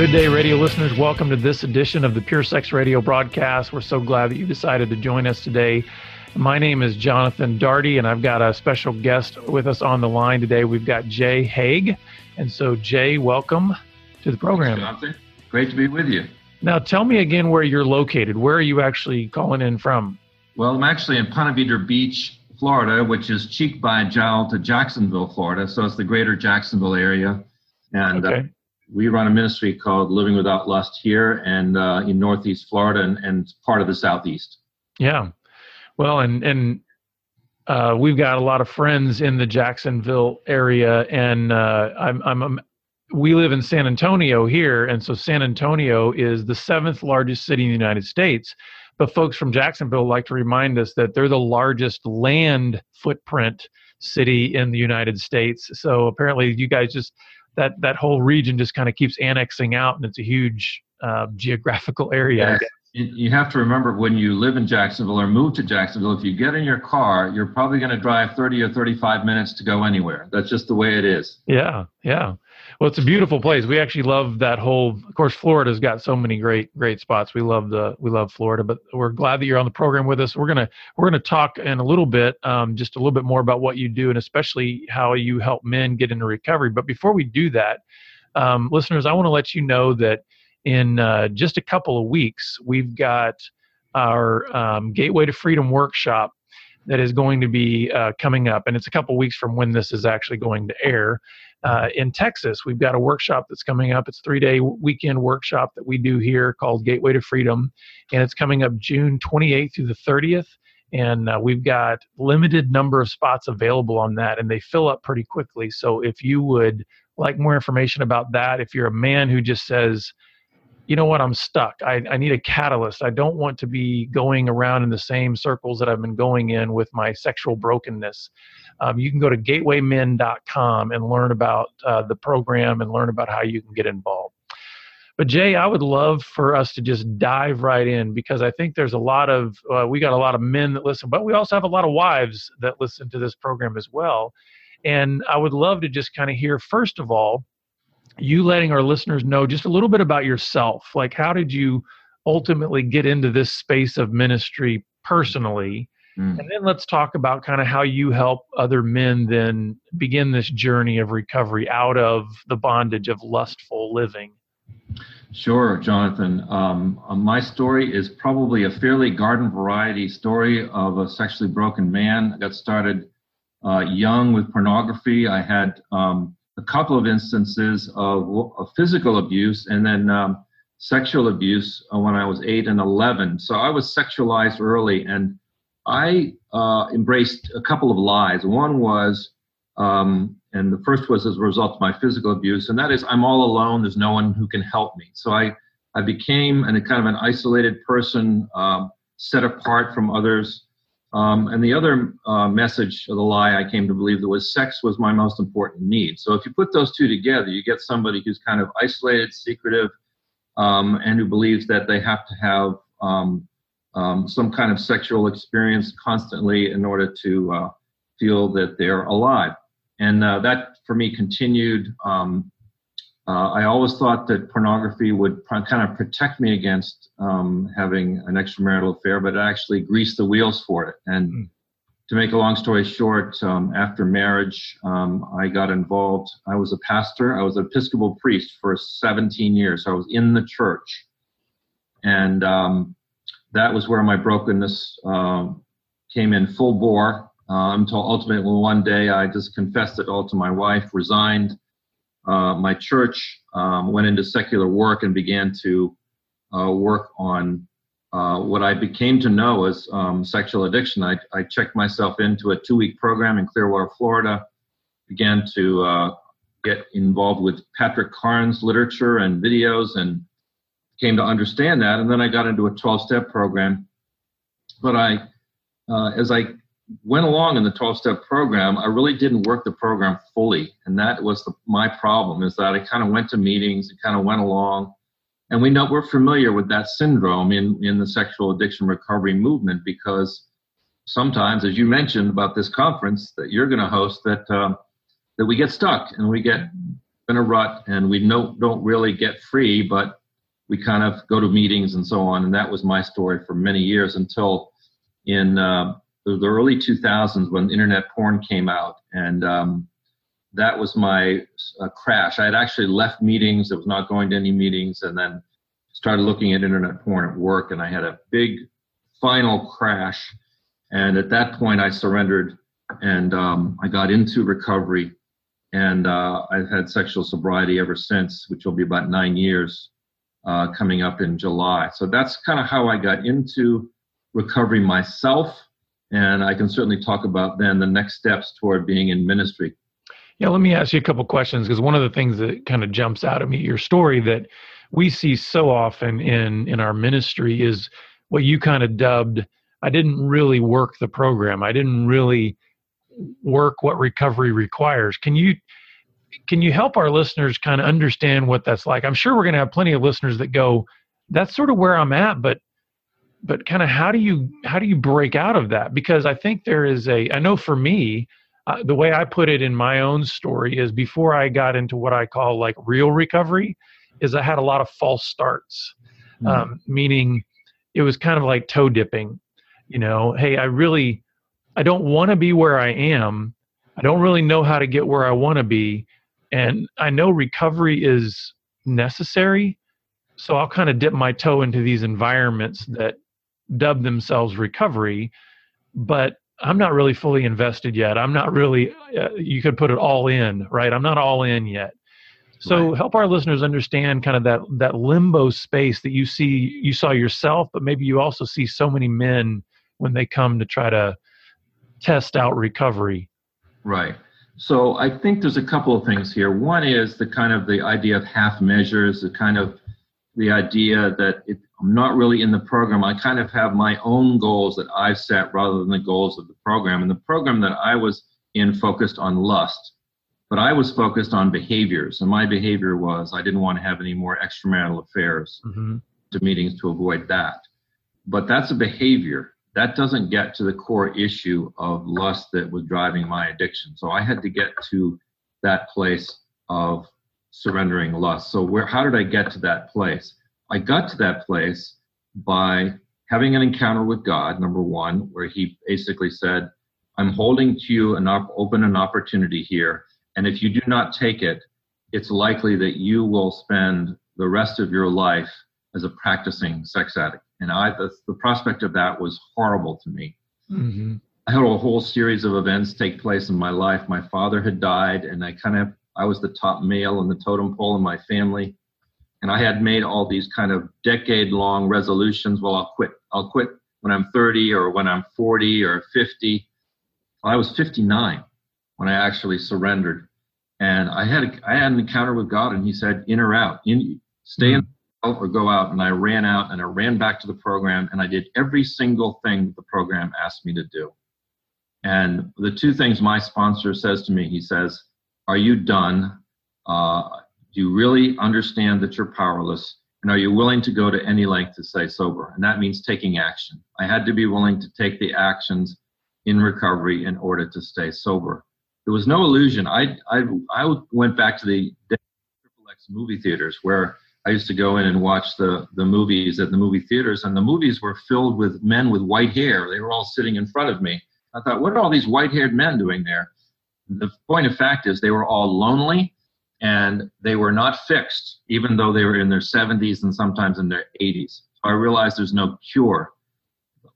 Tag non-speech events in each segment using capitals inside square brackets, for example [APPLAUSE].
Good day, radio listeners. Welcome to this edition of the Pure Sex Radio broadcast. We're so glad that you decided to join us today. My name is Jonathan Daugherty, and I've got a special guest with us on the line today. We've got Jay Haug. And so, Jay, welcome to the program. Thanks, Jonathan. Great to be with you. Now, tell me again where you're located. Where are you actually calling in from? Well, I'm actually in Ponte Vedra Beach, Florida, which is cheek by jowl to Jacksonville, Florida. So it's the greater Jacksonville area. And uh, okay. uh, we run a ministry called Living Without Lust here and uh, in Northeast Florida and, and part of the Southeast. Yeah. Well, and, and, uh, we've got a lot of friends in the Jacksonville area, and uh, I'm, I'm, I'm, we live in San Antonio here, and so San Antonio is the seventh largest city in the United States. But folks from Jacksonville like to remind us that they're the largest land footprint city in the United States. So apparently, you guys just that that whole region just kind of keeps annexing out, and it's a huge uh, geographical area. Yes. You have to remember when you live in Jacksonville or move to Jacksonville, if you get in your car, you're probably going to drive 30 or 35 minutes to go anywhere. That's just the way it is. Yeah, yeah. Well, it's a beautiful place. We actually love that whole. Of course, Florida's got so many great, great spots. We love the, we love Florida. But we're glad that you're on the program with us. We're gonna, we're gonna talk in a little bit, um, just a little bit more about what you do and especially how you help men get into recovery. But before we do that, um, listeners, I want to let you know that in uh, just a couple of weeks, we've got our um, Gateway to Freedom workshop that is going to be uh, coming up, and it's a couple weeks from when this is actually going to air uh, in Texas. We've got a workshop that's coming up. It's a three day weekend workshop that we do here called Gateway to Freedom, and it's coming up June 28th through the 30th. And uh, we've got limited number of spots available on that, and they fill up pretty quickly. So if you would like more information about that, if you're a man who just says, you know what, I'm stuck. I, I need a catalyst. I don't want to be going around in the same circles that I've been going in with my sexual brokenness. Um, you can go to gatewaymen.com and learn about uh, the program and learn about how you can get involved. But Jay, I would love for us to just dive right in because I think there's a lot of uh, we got a lot of men that listen, but we also have a lot of wives that listen to this program as well. And I would love to just kind of hear first of all you letting our listeners know just a little bit about yourself. Like, how did you ultimately get into this space of ministry personally? Mm. And then let's talk about kind of how you help other men then begin this journey of recovery out of the bondage of lustful living. Sure, Jonathan. Um, uh, my story is probably a fairly garden variety story of a sexually broken man. I got started uh, young with pornography. I had um, a couple of instances of, of physical abuse and then um, sexual abuse uh, when I was 8 and 11. So I was sexualized early and I uh, embraced a couple of lies. One was, um, and the first was as a result of my physical abuse, and that is I'm all alone. There's no one who can help me. So I, I became an, a kind of an isolated person, um, set apart from others. Um, and the other uh, message of the lie I came to believe that was sex was my most important need. So if you put those two together, you get somebody who's kind of isolated, secretive, um, and who believes that they have to have um, um some kind of sexual experience constantly in order to uh, feel that they're alive. And uh, that for me continued um, uh, I always thought that pornography would kind of protect me against um, having an extramarital affair, but it actually greased the wheels for it. And mm. to make a long story short, um, after marriage, um, I got involved. I was a pastor. I was an Episcopal priest for 17 years. So I was in the church, and um, that was where my brokenness uh, came in full bore. Uh, until ultimately one day I just confessed it all to my wife, resigned uh, my church um, went into secular work and began to uh, work on uh, what I became to know as um, sexual addiction. I, I, checked myself into a two week program in Clearwater, Florida, began to uh, get involved with Patrick Carnes' literature and videos and came to understand that. And then I got into a 12 step program. But I, uh, as I went along in the 12 step program, I really didn't work the program fully. And that was the, my problem is that I kind of went to meetings and kind of went along. And we know we're familiar with that syndrome in, in the sexual addiction recovery movement because sometimes, as you mentioned about this conference that you're going to host, that, uh, that we get stuck and we get in a rut and we no, don't really get free, but we kind of go to meetings and so on. And that was my story for many years until in uh, the, the, early 2000s when internet porn came out. And um, that was my uh, crash. I had actually left meetings, I was not going to any meetings, and then started looking at internet porn at work. And I had a big final crash. And at that point, I surrendered and um, I got into recovery. And uh, I've had sexual sobriety ever since, which will be about nine years uh, coming up in July. So that's kind of how I got into recovery myself. And I can certainly talk about then the next steps toward being in ministry. Yeah, let me ask you a couple questions because one of the things that kind of jumps out at me, your story that we see so often in in our ministry is what you kind of dubbed I didn't really work the program. I didn't really work what recovery requires. Can you can you help our listeners kind of understand what that's like? I'm sure we're going to have plenty of listeners that go, "That's sort of where I'm at," but but kind of how do you how do you break out of that? Because I think there is a I know for me, uh, the way I put it in my own story is before I got into what I call like real recovery, is I had a lot of false starts, mm-hmm. um, meaning it was kind of like toe dipping. You know, hey, I really I don't want to be where I am. I don't really know how to get where I want to be. And I know recovery is necessary. So I'll kind of dip my toe into these environments that dub themselves recovery, but I'm not really fully invested yet. I'm not really, uh, you could put it all in, right? I'm not all in yet. So right. help our listeners understand kind of that that limbo space that you see you saw yourself, but maybe you also see so many men when they come to try to test out recovery. Right. So I think there's a couple of things here. One is the kind of the idea of half measures, the kind of the idea that it, I'm not really in the program. I kind of have my own goals that I've set rather than the goals of the program. And the program that I was in focused on lust, but I was focused on behaviors. And my behavior was I didn't want to have any more extramarital affairs mm-hmm. to meetings to avoid that. But that's a behavior that doesn't get to the core issue of lust that was driving my addiction. So I had to get to that place of surrendering lust. So where how did I get to that place? I got to that place by having an encounter with God, number one, where he basically said, I'm holding to you an op- open an opportunity here. And if you do not take it, it's likely that you will spend the rest of your life as a practicing sex addict and I the, the prospect of that was horrible to me. Mm-hmm. I had a whole series of events take place in my life. My father had died, and I kind of I was the top male in the totem pole in my family, and I had made all these kind of decade long resolutions. Well, I'll quit. I'll quit when I'm 30 or when I'm 40 or 50. Well, I was 59 when I actually surrendered, and I had a, I had an encounter with God, and He said, "In or out, in stay in." or go out and I ran out and I ran back to the program and I did every single thing the program asked me to do. And the two things my sponsor says to me, he says, Are you done? Uh, do you really understand that you're powerless? And are you willing to go to any length to stay sober? And that means taking action. I had to be willing to take the actions in recovery in order to stay sober. There was no illusion. I, I, I went back to the Triple X movie theaters where I used to go in and watch the, the movies at the movie theaters, and the movies were filled with men with white hair. They were all sitting in front of me. I thought, what are all these white haired men doing there? The point of fact is, they were all lonely and they were not fixed, even though they were in their 70s and sometimes in their 80s. So I realized there's no cure.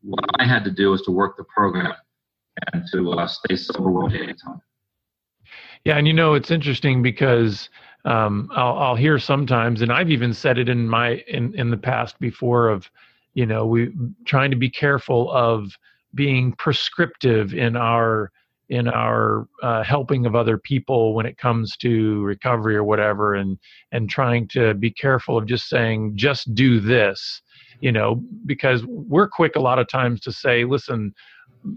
What I had to do was to work the program and to uh, stay sober one day time. Yeah, and you know, it's interesting because um, I'll, I'll hear sometimes, and I've even said it in my in in the past before of, you know, we trying to be careful of being prescriptive in our in our uh, helping of other people when it comes to recovery or whatever and and trying to be careful of just saying just do this you know because we're quick a lot of times to say listen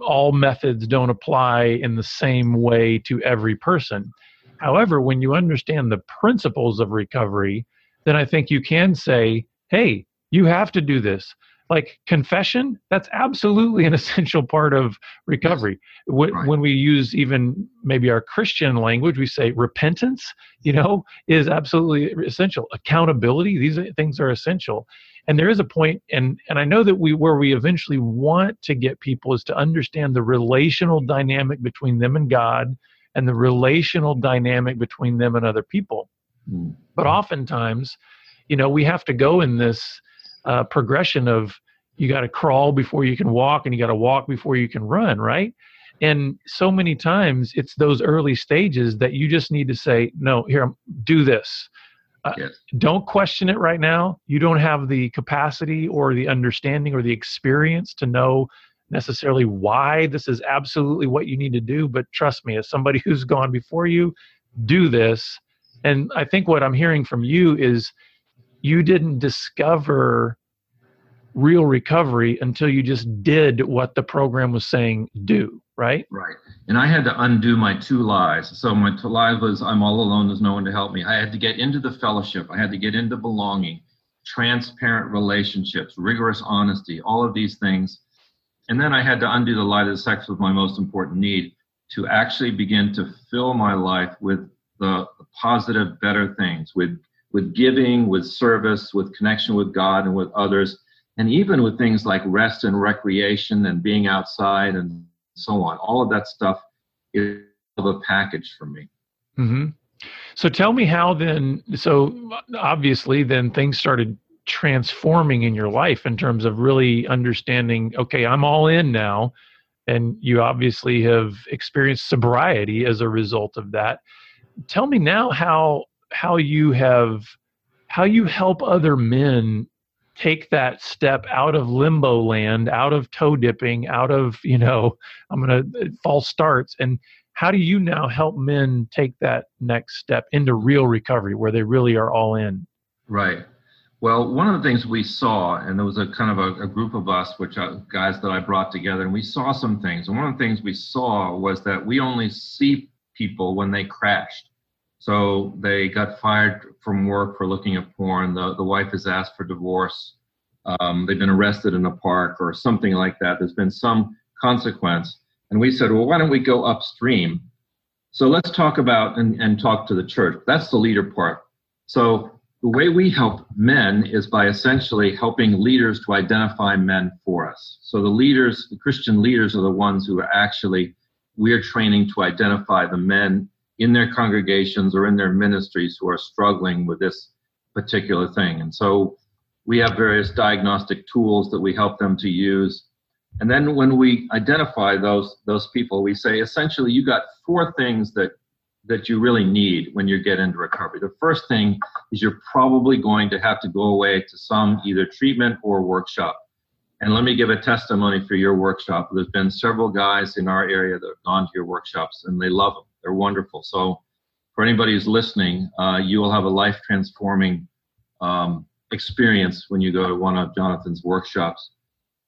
all methods don't apply in the same way to every person However, when you understand the principles of recovery, then I think you can say, hey, you have to do this. Like confession that's absolutely an [LAUGHS] essential part of recovery. When, right. when we use even maybe our christian language we say repentance you know is absolutely essential. Accountability these things are essential. And there is a point and and i know that we where we eventually want to get people is to understand the relational dynamic between them and god and the relational dynamic between them and other people. Mm. but oftentimes you know we have to go in this uh, progression of you got to crawl before you can walk and you got to walk before you can run right? And so many times it's those early stages that you just need to say no here do this. Uh, yes. don't question it right now. You don't have the capacity or the understanding or the experience to know necessarily why this is absolutely what you need to do but trust me as somebody [LAUGHS] who's gone before you do this. And i think what i'm hearing from you is you didn't discover real recovery until you just did what the program was saying do right? Right. And i had to undo my two lies so my two lies was i'm all alone. There's no one to help me. I had to get into the fellowship. I had to get into belonging transparent relationships rigorous honesty all of these things. And then i had to undo the lie that sex was my most important need to actually begin to fill my life with the positive better things with with giving, with service, with connection with God and with others, and even with things like rest and recreation and being outside and so on. All of that stuff is a package for me. Mm-hmm. So tell me how then, so obviously, then things started transforming in your life in terms of really understanding, okay, I'm all in now. And you obviously have experienced sobriety as a result of that. Tell me now how how you have how you help other men take that step out of limbo land, out of toe dipping, out of, you know, I'm going to uh, false starts. And how do you now help men take that next step into real recovery where they really are all in? Right. Well, one of the things we saw, and there was a kind of a, a group of us, which are guys that I brought together, and we saw some things. And one of the things we saw was that we only see people when they crashed. So they got fired from work for looking at porn. The, the wife has asked for divorce. Um, they've been arrested in a park or something like that. There's been some consequence. And we said, well, why don't we go upstream? So let's talk about and, and talk to the church. That's the leader part. So the way we help men is by essentially helping leaders to identify men for us. So the leaders, the Christian leaders are the ones who are actually, we're training to identify the men in their congregations or in their ministries who are struggling with this particular thing. And so we have various diagnostic tools that we help them to use. And then when we identify those those people, we say essentially you got four things that that you really need when you get into recovery. The first thing is you're probably going to have to go away to some either treatment or workshop. And let me give a testimony for your workshop. There's been several guys in our area that have gone to your workshops and they love them. They're wonderful. So, for anybody who's listening, uh, you will have a life transforming um, experience when you go to one of Jonathan's workshops.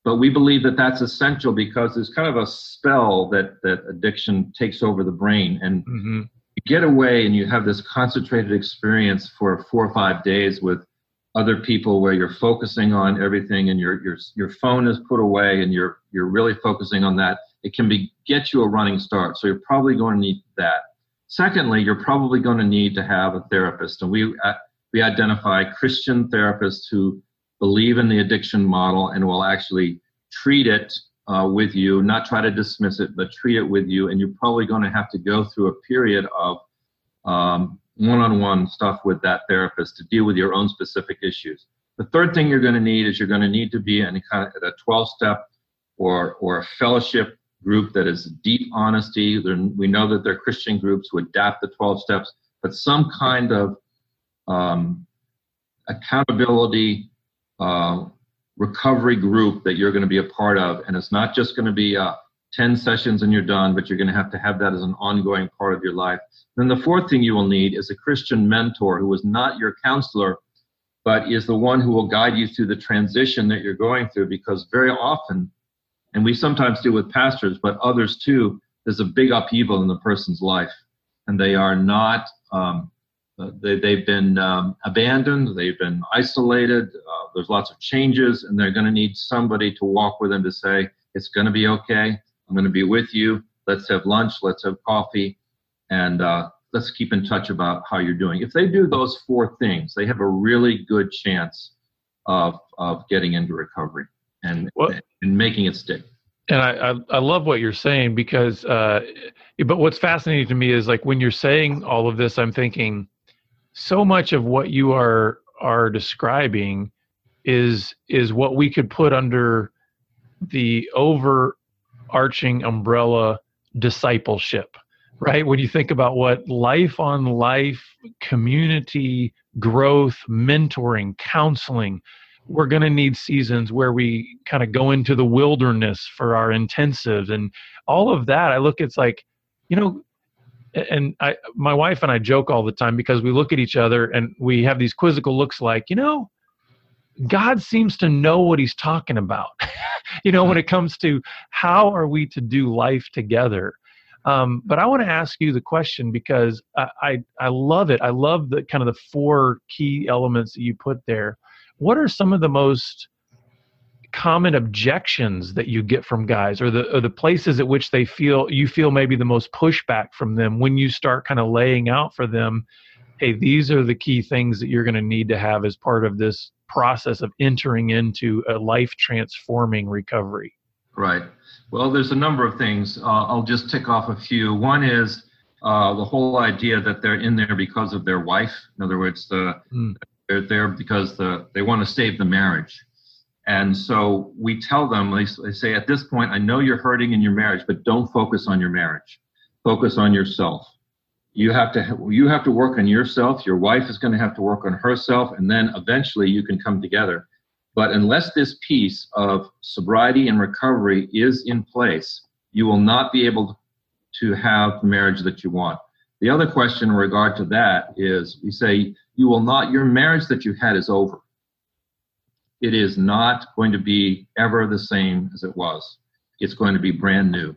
But we believe that that's essential because there's kind of a spell that that addiction takes over the brain, and mm-hmm. you get away and you have this concentrated experience for four or five days with other people where you're focusing on everything and your your your phone is put away and you're you're really focusing on that it can be get you a running start. So you're probably going to need that. Secondly, you're probably going to need to have a therapist, and we uh, we identify Christian therapists who believe in the addiction model and will actually treat it uh, with you, not try to dismiss it, but treat it with you. And you're probably going to have to go through a period of um, one-on-one stuff with that therapist to deal with your own specific issues. The third thing you're going to need is you're going to need to be in kind of a 12-step or or a fellowship group that is deep honesty. They're, we know that they're Christian groups who adapt the 12 steps, but some kind of um, accountability uh, recovery group that you're going to be a part of. And it's not just going to be uh, 10 sessions and you're done, but you're going to have to have that as an ongoing part of your life. Then the fourth thing you will need is a Christian mentor who is not your counselor, but is the one who will guide you through the transition that you're going through because very often and we sometimes do with pastors, but others too, there's a big upheaval in the person's life, and they are not um, they, they've been um, abandoned, they've been isolated, uh, there's lots of changes, and they're going to need somebody to walk with them to say, it's going to be okay, I'm going to be with you, let's have lunch, let's have coffee, and uh, let's keep in touch about how you're doing. If they do those four things, they have a really good chance of, of getting into recovery and, and making it stick. And I, I, I love what you're saying because uh, but what's fascinating to me is like when you're saying all of this i'm thinking so much of what you are are describing is is what we could put under the overarching umbrella discipleship right? When you think about what life on life community growth mentoring counseling we're going to need seasons where we kind of go into the wilderness for our intensives. And all of that i look it's like you know and I, my wife and I joke all the time because we look at each other and we have these quizzical looks like, you know, God seems to know what he's talking about, [LAUGHS] you know, when it comes to how are we to do life together. Um, but I want to ask you the question because I, I, I love it. I love the kind of the four key elements that you put there. What are some of the most common objections that you get from guys or the or the places at which they feel you feel maybe the most pushback from them when you start kind of laying out for them hey these are the key things that you're going to need to have as part of this process of entering into a life transforming recovery right well there's a number of things uh, i'll just tick off a few one is uh, the whole idea that they're in there because of their wife in other words the, mm. they're there because the, they want to save the marriage and so we tell them, they, say, at this point, I know you're hurting in your marriage, but don't focus on your marriage. Focus on yourself. You have to, you have to work on yourself. Your wife is going to have to work on herself. And then eventually you can come together. But unless this piece of sobriety and recovery is in place, you will not be able to have the marriage that you want. The other question in regard to that is we say, you will not, your marriage that you had is over it is not going to be ever the same as it was. It's going to be brand new.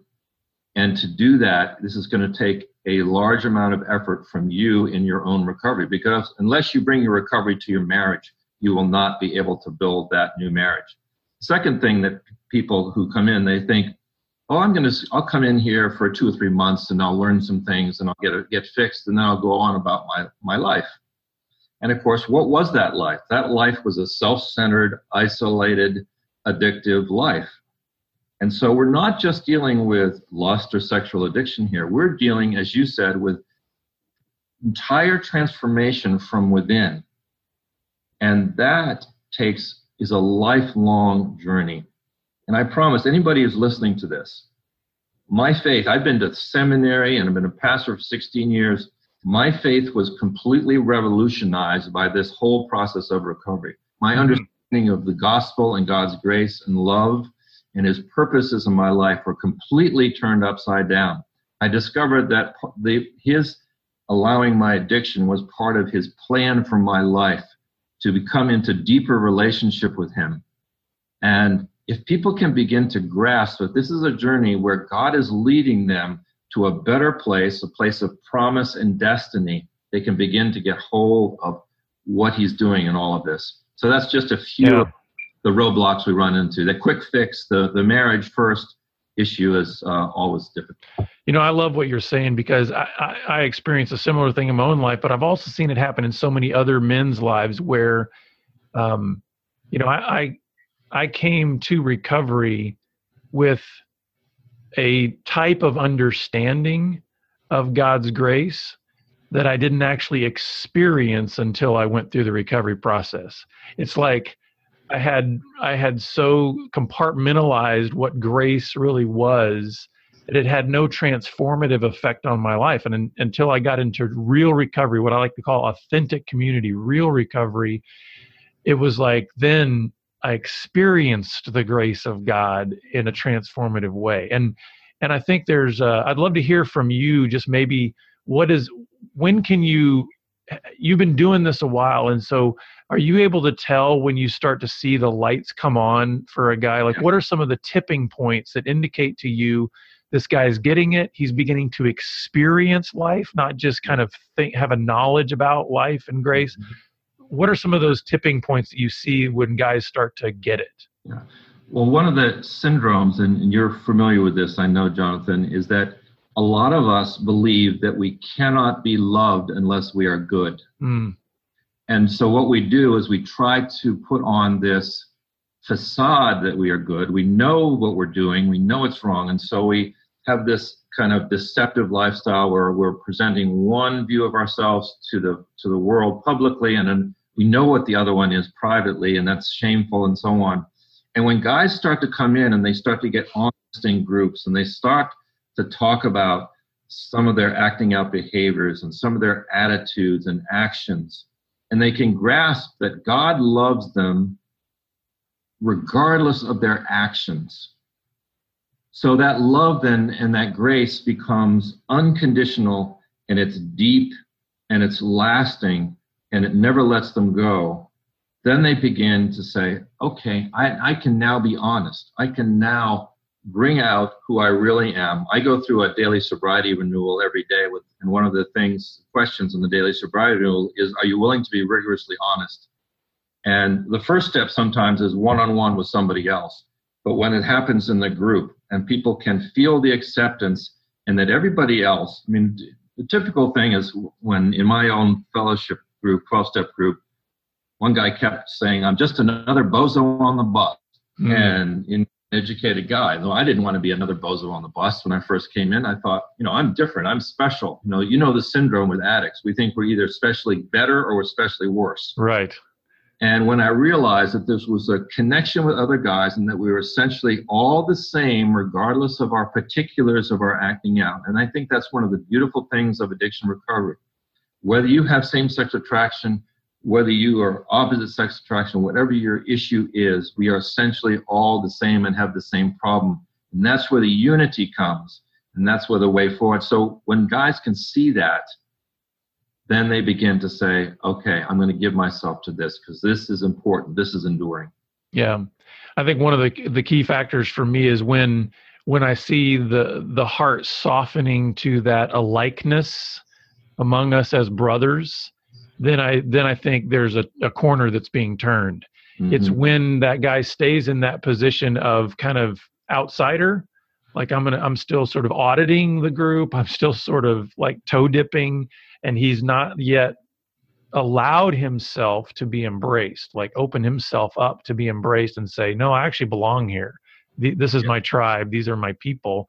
And to do that, this is going to take a large amount of effort from you in your own recovery because unless you bring your recovery to your marriage, you will not be able to build that new marriage. Second thing that people who come in, they think, oh, I'm going to, I'll come in here for two or three months and I'll learn some things and I'll get, get fixed and then I'll go on about my, my life. And of course, what was that life? That life was a self centered, isolated, addictive life. And so we're not just dealing with lust or sexual addiction here. We're dealing, as you said, with entire transformation from within. And that takes is a lifelong journey. And I promise anybody who's listening to this, my faith, I've been to seminary and I've been a pastor for 16 years my faith was completely revolutionized by this whole process of recovery. My mm-hmm. understanding of the gospel and God's grace and love and his purposes in my life were completely turned upside down. I discovered that the, his allowing my addiction was part of his plan for my life to become into deeper relationship with him. And if people can begin to grasp that this is a journey where God is leading them to a better place, a place of promise and destiny, they can begin to get hold of what he's doing in all of this. So that's just a few yeah. The roadblocks we run into. The quick fix, the, the marriage first issue is uh, always difficult. You know, I love what you're saying because I, I, I experienced a similar thing in my own life, but I've also seen it happen in so many other men's lives where, um, you know, I, I, I came to recovery with – a type of understanding of God's grace that I didn't actually experience until I went through the recovery process. It's like I had I had so compartmentalized what grace really was that it had no transformative effect on my life and in, until I got into real recovery, what I like to call authentic community, real recovery, it was like then I experienced the grace of God in a transformative way. And and I think there's uh, I'd love to hear from you just maybe what is when can you you've been doing this a while and so are you able to tell when you start to see the lights come on for a guy? Like what are some of the tipping points that indicate to you this guy's getting it? He's beginning to experience life not just kind of think have a knowledge about life and grace. Mm-hmm. what are some of those tipping points that you see when guys start to get it? Yeah. well one of the syndromes and you're familiar with this i know jonathan is that a lot of us believe that we cannot be loved unless we are good mm. and so what we do is we try to put on this facade that we are good. We know what we're doing, we know it's wrong, and so we have this kind of deceptive lifestyle where we're presenting one view of ourselves to the to the world publicly, and then we know what the other one is privately, and that's shameful and so on. And when guys start to come in and they start to get honest in groups and they start to talk about some of their acting out behaviors and some of their attitudes and actions, and they can grasp that God loves them regardless of their actions. So that love then and that grace becomes unconditional and it's deep and it's lasting and it never lets them go. Then they begin to say, okay, I, I can now be honest. I can now bring out who I really am. I go through a daily sobriety renewal every day with, and one of the things, questions in the daily sobriety renewal is, are you willing to be rigorously honest? And the first step sometimes is one on one with somebody else. But when it happens in the group and people can feel the acceptance and that everybody else, I mean, the typical thing is when in my own fellowship group, 12 step group, one guy kept saying, I'm just another bozo on the bus. Mm. And in educated guy. Though I didn't want to be another bozo on the bus when I first came in. I thought, you know, I'm different. I'm special. You know, you know the syndrome with addicts. We think we're either especially better or especially worse. Right. And when I realized that this was a connection with other guys and that we were essentially all the same, regardless of our particulars of our acting out. And I think that's one of the beautiful things of addiction recovery. Whether you have same sex attraction, whether you are opposite sex attraction, whatever your issue is, we are essentially all the same and have the same problem. And that's where the unity comes. And that's where the way forward. So when guys can see that, then they begin to say, okay, I'm going to give myself to this because this is important. This is enduring. Yeah. I think one of the the key factors for me is when when I see the the heart softening to that alikeness among us as brothers, then I then I think there's a, a corner that's being turned. Mm-hmm. It's when that guy stays in that position of kind of outsider, like I'm gonna I'm still sort of auditing the group, I'm still sort of like toe dipping and he's not yet allowed himself to be embraced like open himself up to be embraced and say no i actually belong here this is my tribe these are my people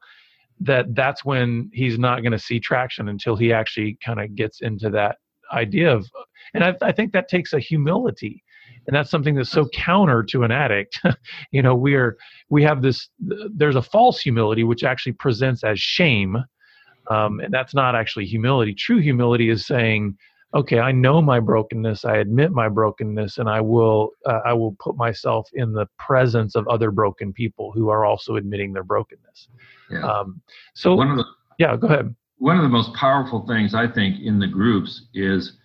that that's when he's not going to see traction until he actually kind of gets into that idea of and I, I think that takes a humility and that's something that's so counter to an addict [LAUGHS] you know we are we have this there's a false humility which actually presents as shame um, and that's not actually humility. True humility is saying, okay, I know my brokenness. I admit my brokenness, and I will uh, I will put myself in the presence of other broken people who are also admitting their brokenness. Yeah. Um, so one of the yeah, go ahead. One of the most powerful things I think in the groups is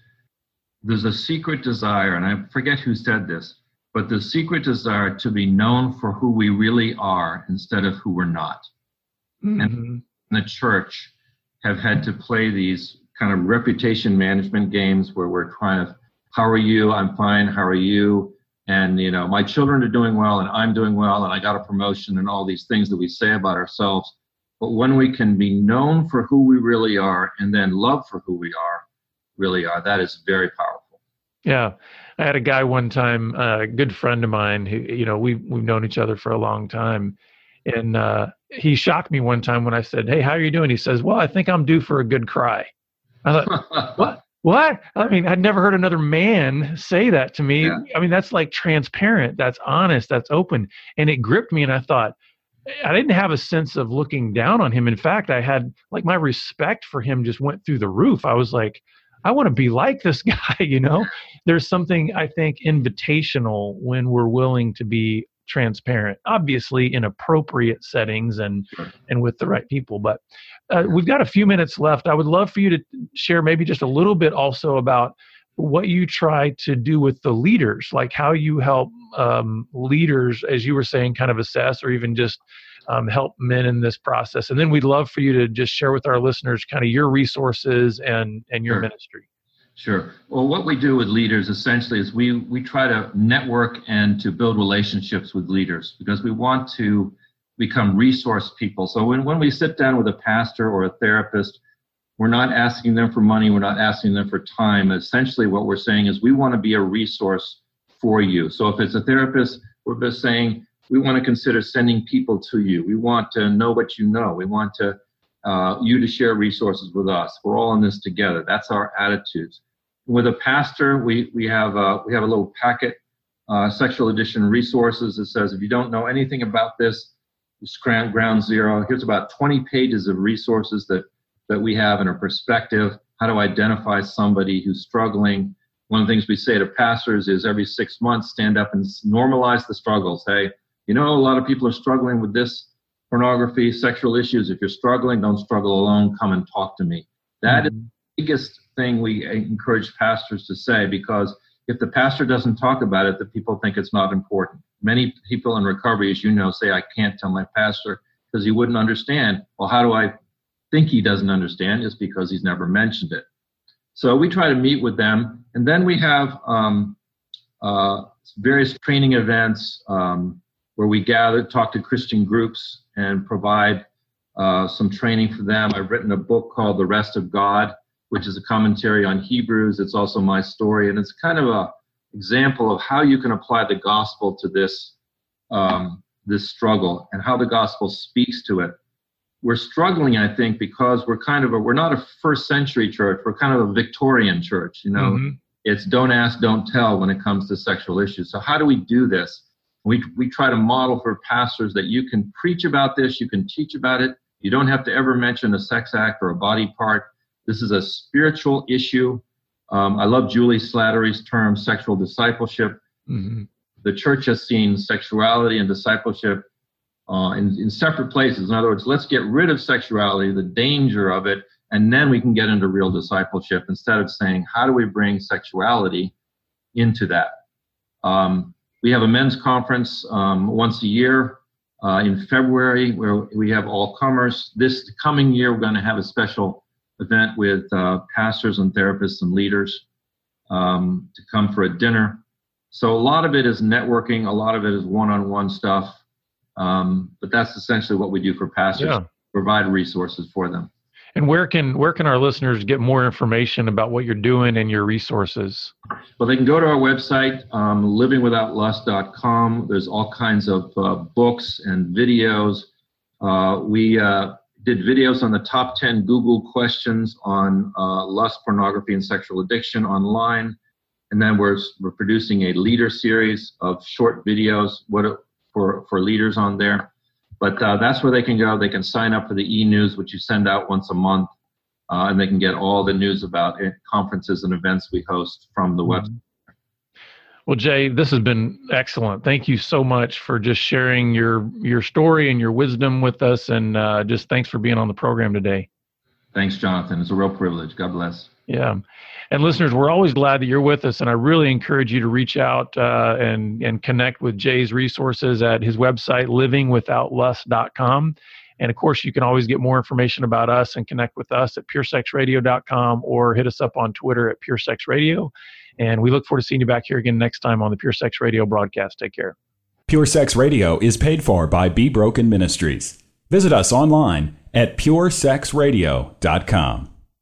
there's a secret desire, and I forget who said this, but the secret desire to be known for who we really are instead of who we're not. Mm-hmm. And the church, have had to play these kind of reputation management games where we're trying to, how are you? I'm fine. How are you? And, you know, my children are doing well and I'm doing well and I got a promotion and all these things that we say about ourselves. But when we can be known for who we really are and then love for who we are, really are, that is very powerful. Yeah. I had a guy one time, a good friend of mine who, you know, we've, we've known each other for a long time and uh, he shocked me one time when I said, "Hey, how are you doing?" He says, "Well, I think I'm due for a good cry." I thought, [LAUGHS] "What? What?" I mean, I'd never heard another man say that to me. Yeah. I mean, that's like transparent, that's honest, that's open, and it gripped me. And I thought, I didn't have a sense of looking down on him. In fact, I had like my respect for him just went through the roof. I was like, I want to be like this [LAUGHS] guy, you know? There's something I think invitational when we're willing to be transparent obviously in appropriate settings and and with the right people but uh, we've got a few minutes left i would love for you to share maybe just a little bit also about what you try to do with the leaders like how you help um, leaders as you were saying kind of assess or even just um, help men in this process. And then we'd love for you to just share with our listeners kind of your resources and and your Sure. ministry. Sure. Well, what we do with leaders essentially is we we try to network and to build relationships with leaders because we want to become resource people. So when, when we sit down with a pastor or a therapist, we're not asking them for money, we're not asking them for time. Essentially, what we're saying is we want to be a resource for you. So if it's a therapist, we're just saying we want to consider sending people to you. We want to know what you know. We want to uh, you to share resources with us. We're all in this together. That's our attitudes with a pastor, we we have a, we have a little packet, uh, sexual addiction resources that says if you don't know anything about this, ground zero. Here's about 20 pages of resources that that we have in a perspective, how to identify somebody who's struggling. One of the things we say to pastors is every six months, stand up and normalize the struggles. Hey, you know, a lot of people are struggling with this pornography, sexual issues. If you're struggling, don't struggle alone. Come and talk to me. That is Mhm. the biggest thing we encourage pastors to say because if the pastor doesn't talk about it, the people think it's not important. Many people in recovery, as you know, say, I can't tell my pastor because he wouldn't understand. Well, how do I think he doesn't understand? is because he's never mentioned it. So we try to meet with them. And then we have um, uh, various training events um, where we gather, talk to Christian groups, and provide uh, some training for them. I've written a book called The Rest of God, which is a commentary on Hebrews. It's also my story, and it's kind of a example of how you can apply the gospel to this um, this struggle and how the gospel speaks to it. We're struggling, I think, because we're kind of a we're not a first century church. We're kind of a Victorian church, you know. Mhm. It's don't ask, don't tell when it comes to sexual issues. So how do we do this? We we try to model for pastors that you can preach about this, you can teach about it. You don't have to ever mention a sex act or a body part. This is a spiritual issue. Um, I love Juli Slattery's term, sexual discipleship. Mhm. The church has seen sexuality and discipleship uh, in, in separate places. In other words, let's get rid of sexuality, the danger of it, and then we can get into real discipleship instead of saying, how do we bring sexuality into that? Um, we have a men's conference um, once a year uh, in February where we have all comers. This coming year, we're going to have a special event with uh, pastors and therapists and leaders um, to come for a dinner. So a lot of it is networking, a lot of it is one-on-one stuff, um, but that's essentially what we do for pastors: Yeah. provide resources for them. And where can where can our listeners get more information about what you're doing and your resources? Well, they can go to our website, um, livingwithoutlust.com. There's all kinds of uh, books and videos. Uh, we uh, did videos on the top 10 Google questions on uh, lust, pornography, and sexual addiction online. And then we're, we're producing a leader series of short videos what, for, for leaders on there. But uh, that's where they can go. They can sign up for the e news, which you send out once a month. Uh, and they can get all the news about it, conferences and events we host from the website. Well, Jay, this has been excellent. Thank you so much for just sharing your your story and your wisdom with us, and uh, just thanks for being on the program today. Thanks, Jonathan. It's a real privilege. God bless. Yeah, and listeners, we're always glad that you're with us, and I really encourage you to reach out uh, and and connect with Jay's resources at his website, livingwithoutlust.com. And of course, you can always get more information about us and connect with us at puresexradio.com or hit us up on Twitter at puresexradio. And we look forward to seeing you back here again next time on the Pure Sex Radio broadcast. Take care. Pure Sex Radio is paid for by Be Broken Ministries. Visit us online at puresexradio.com.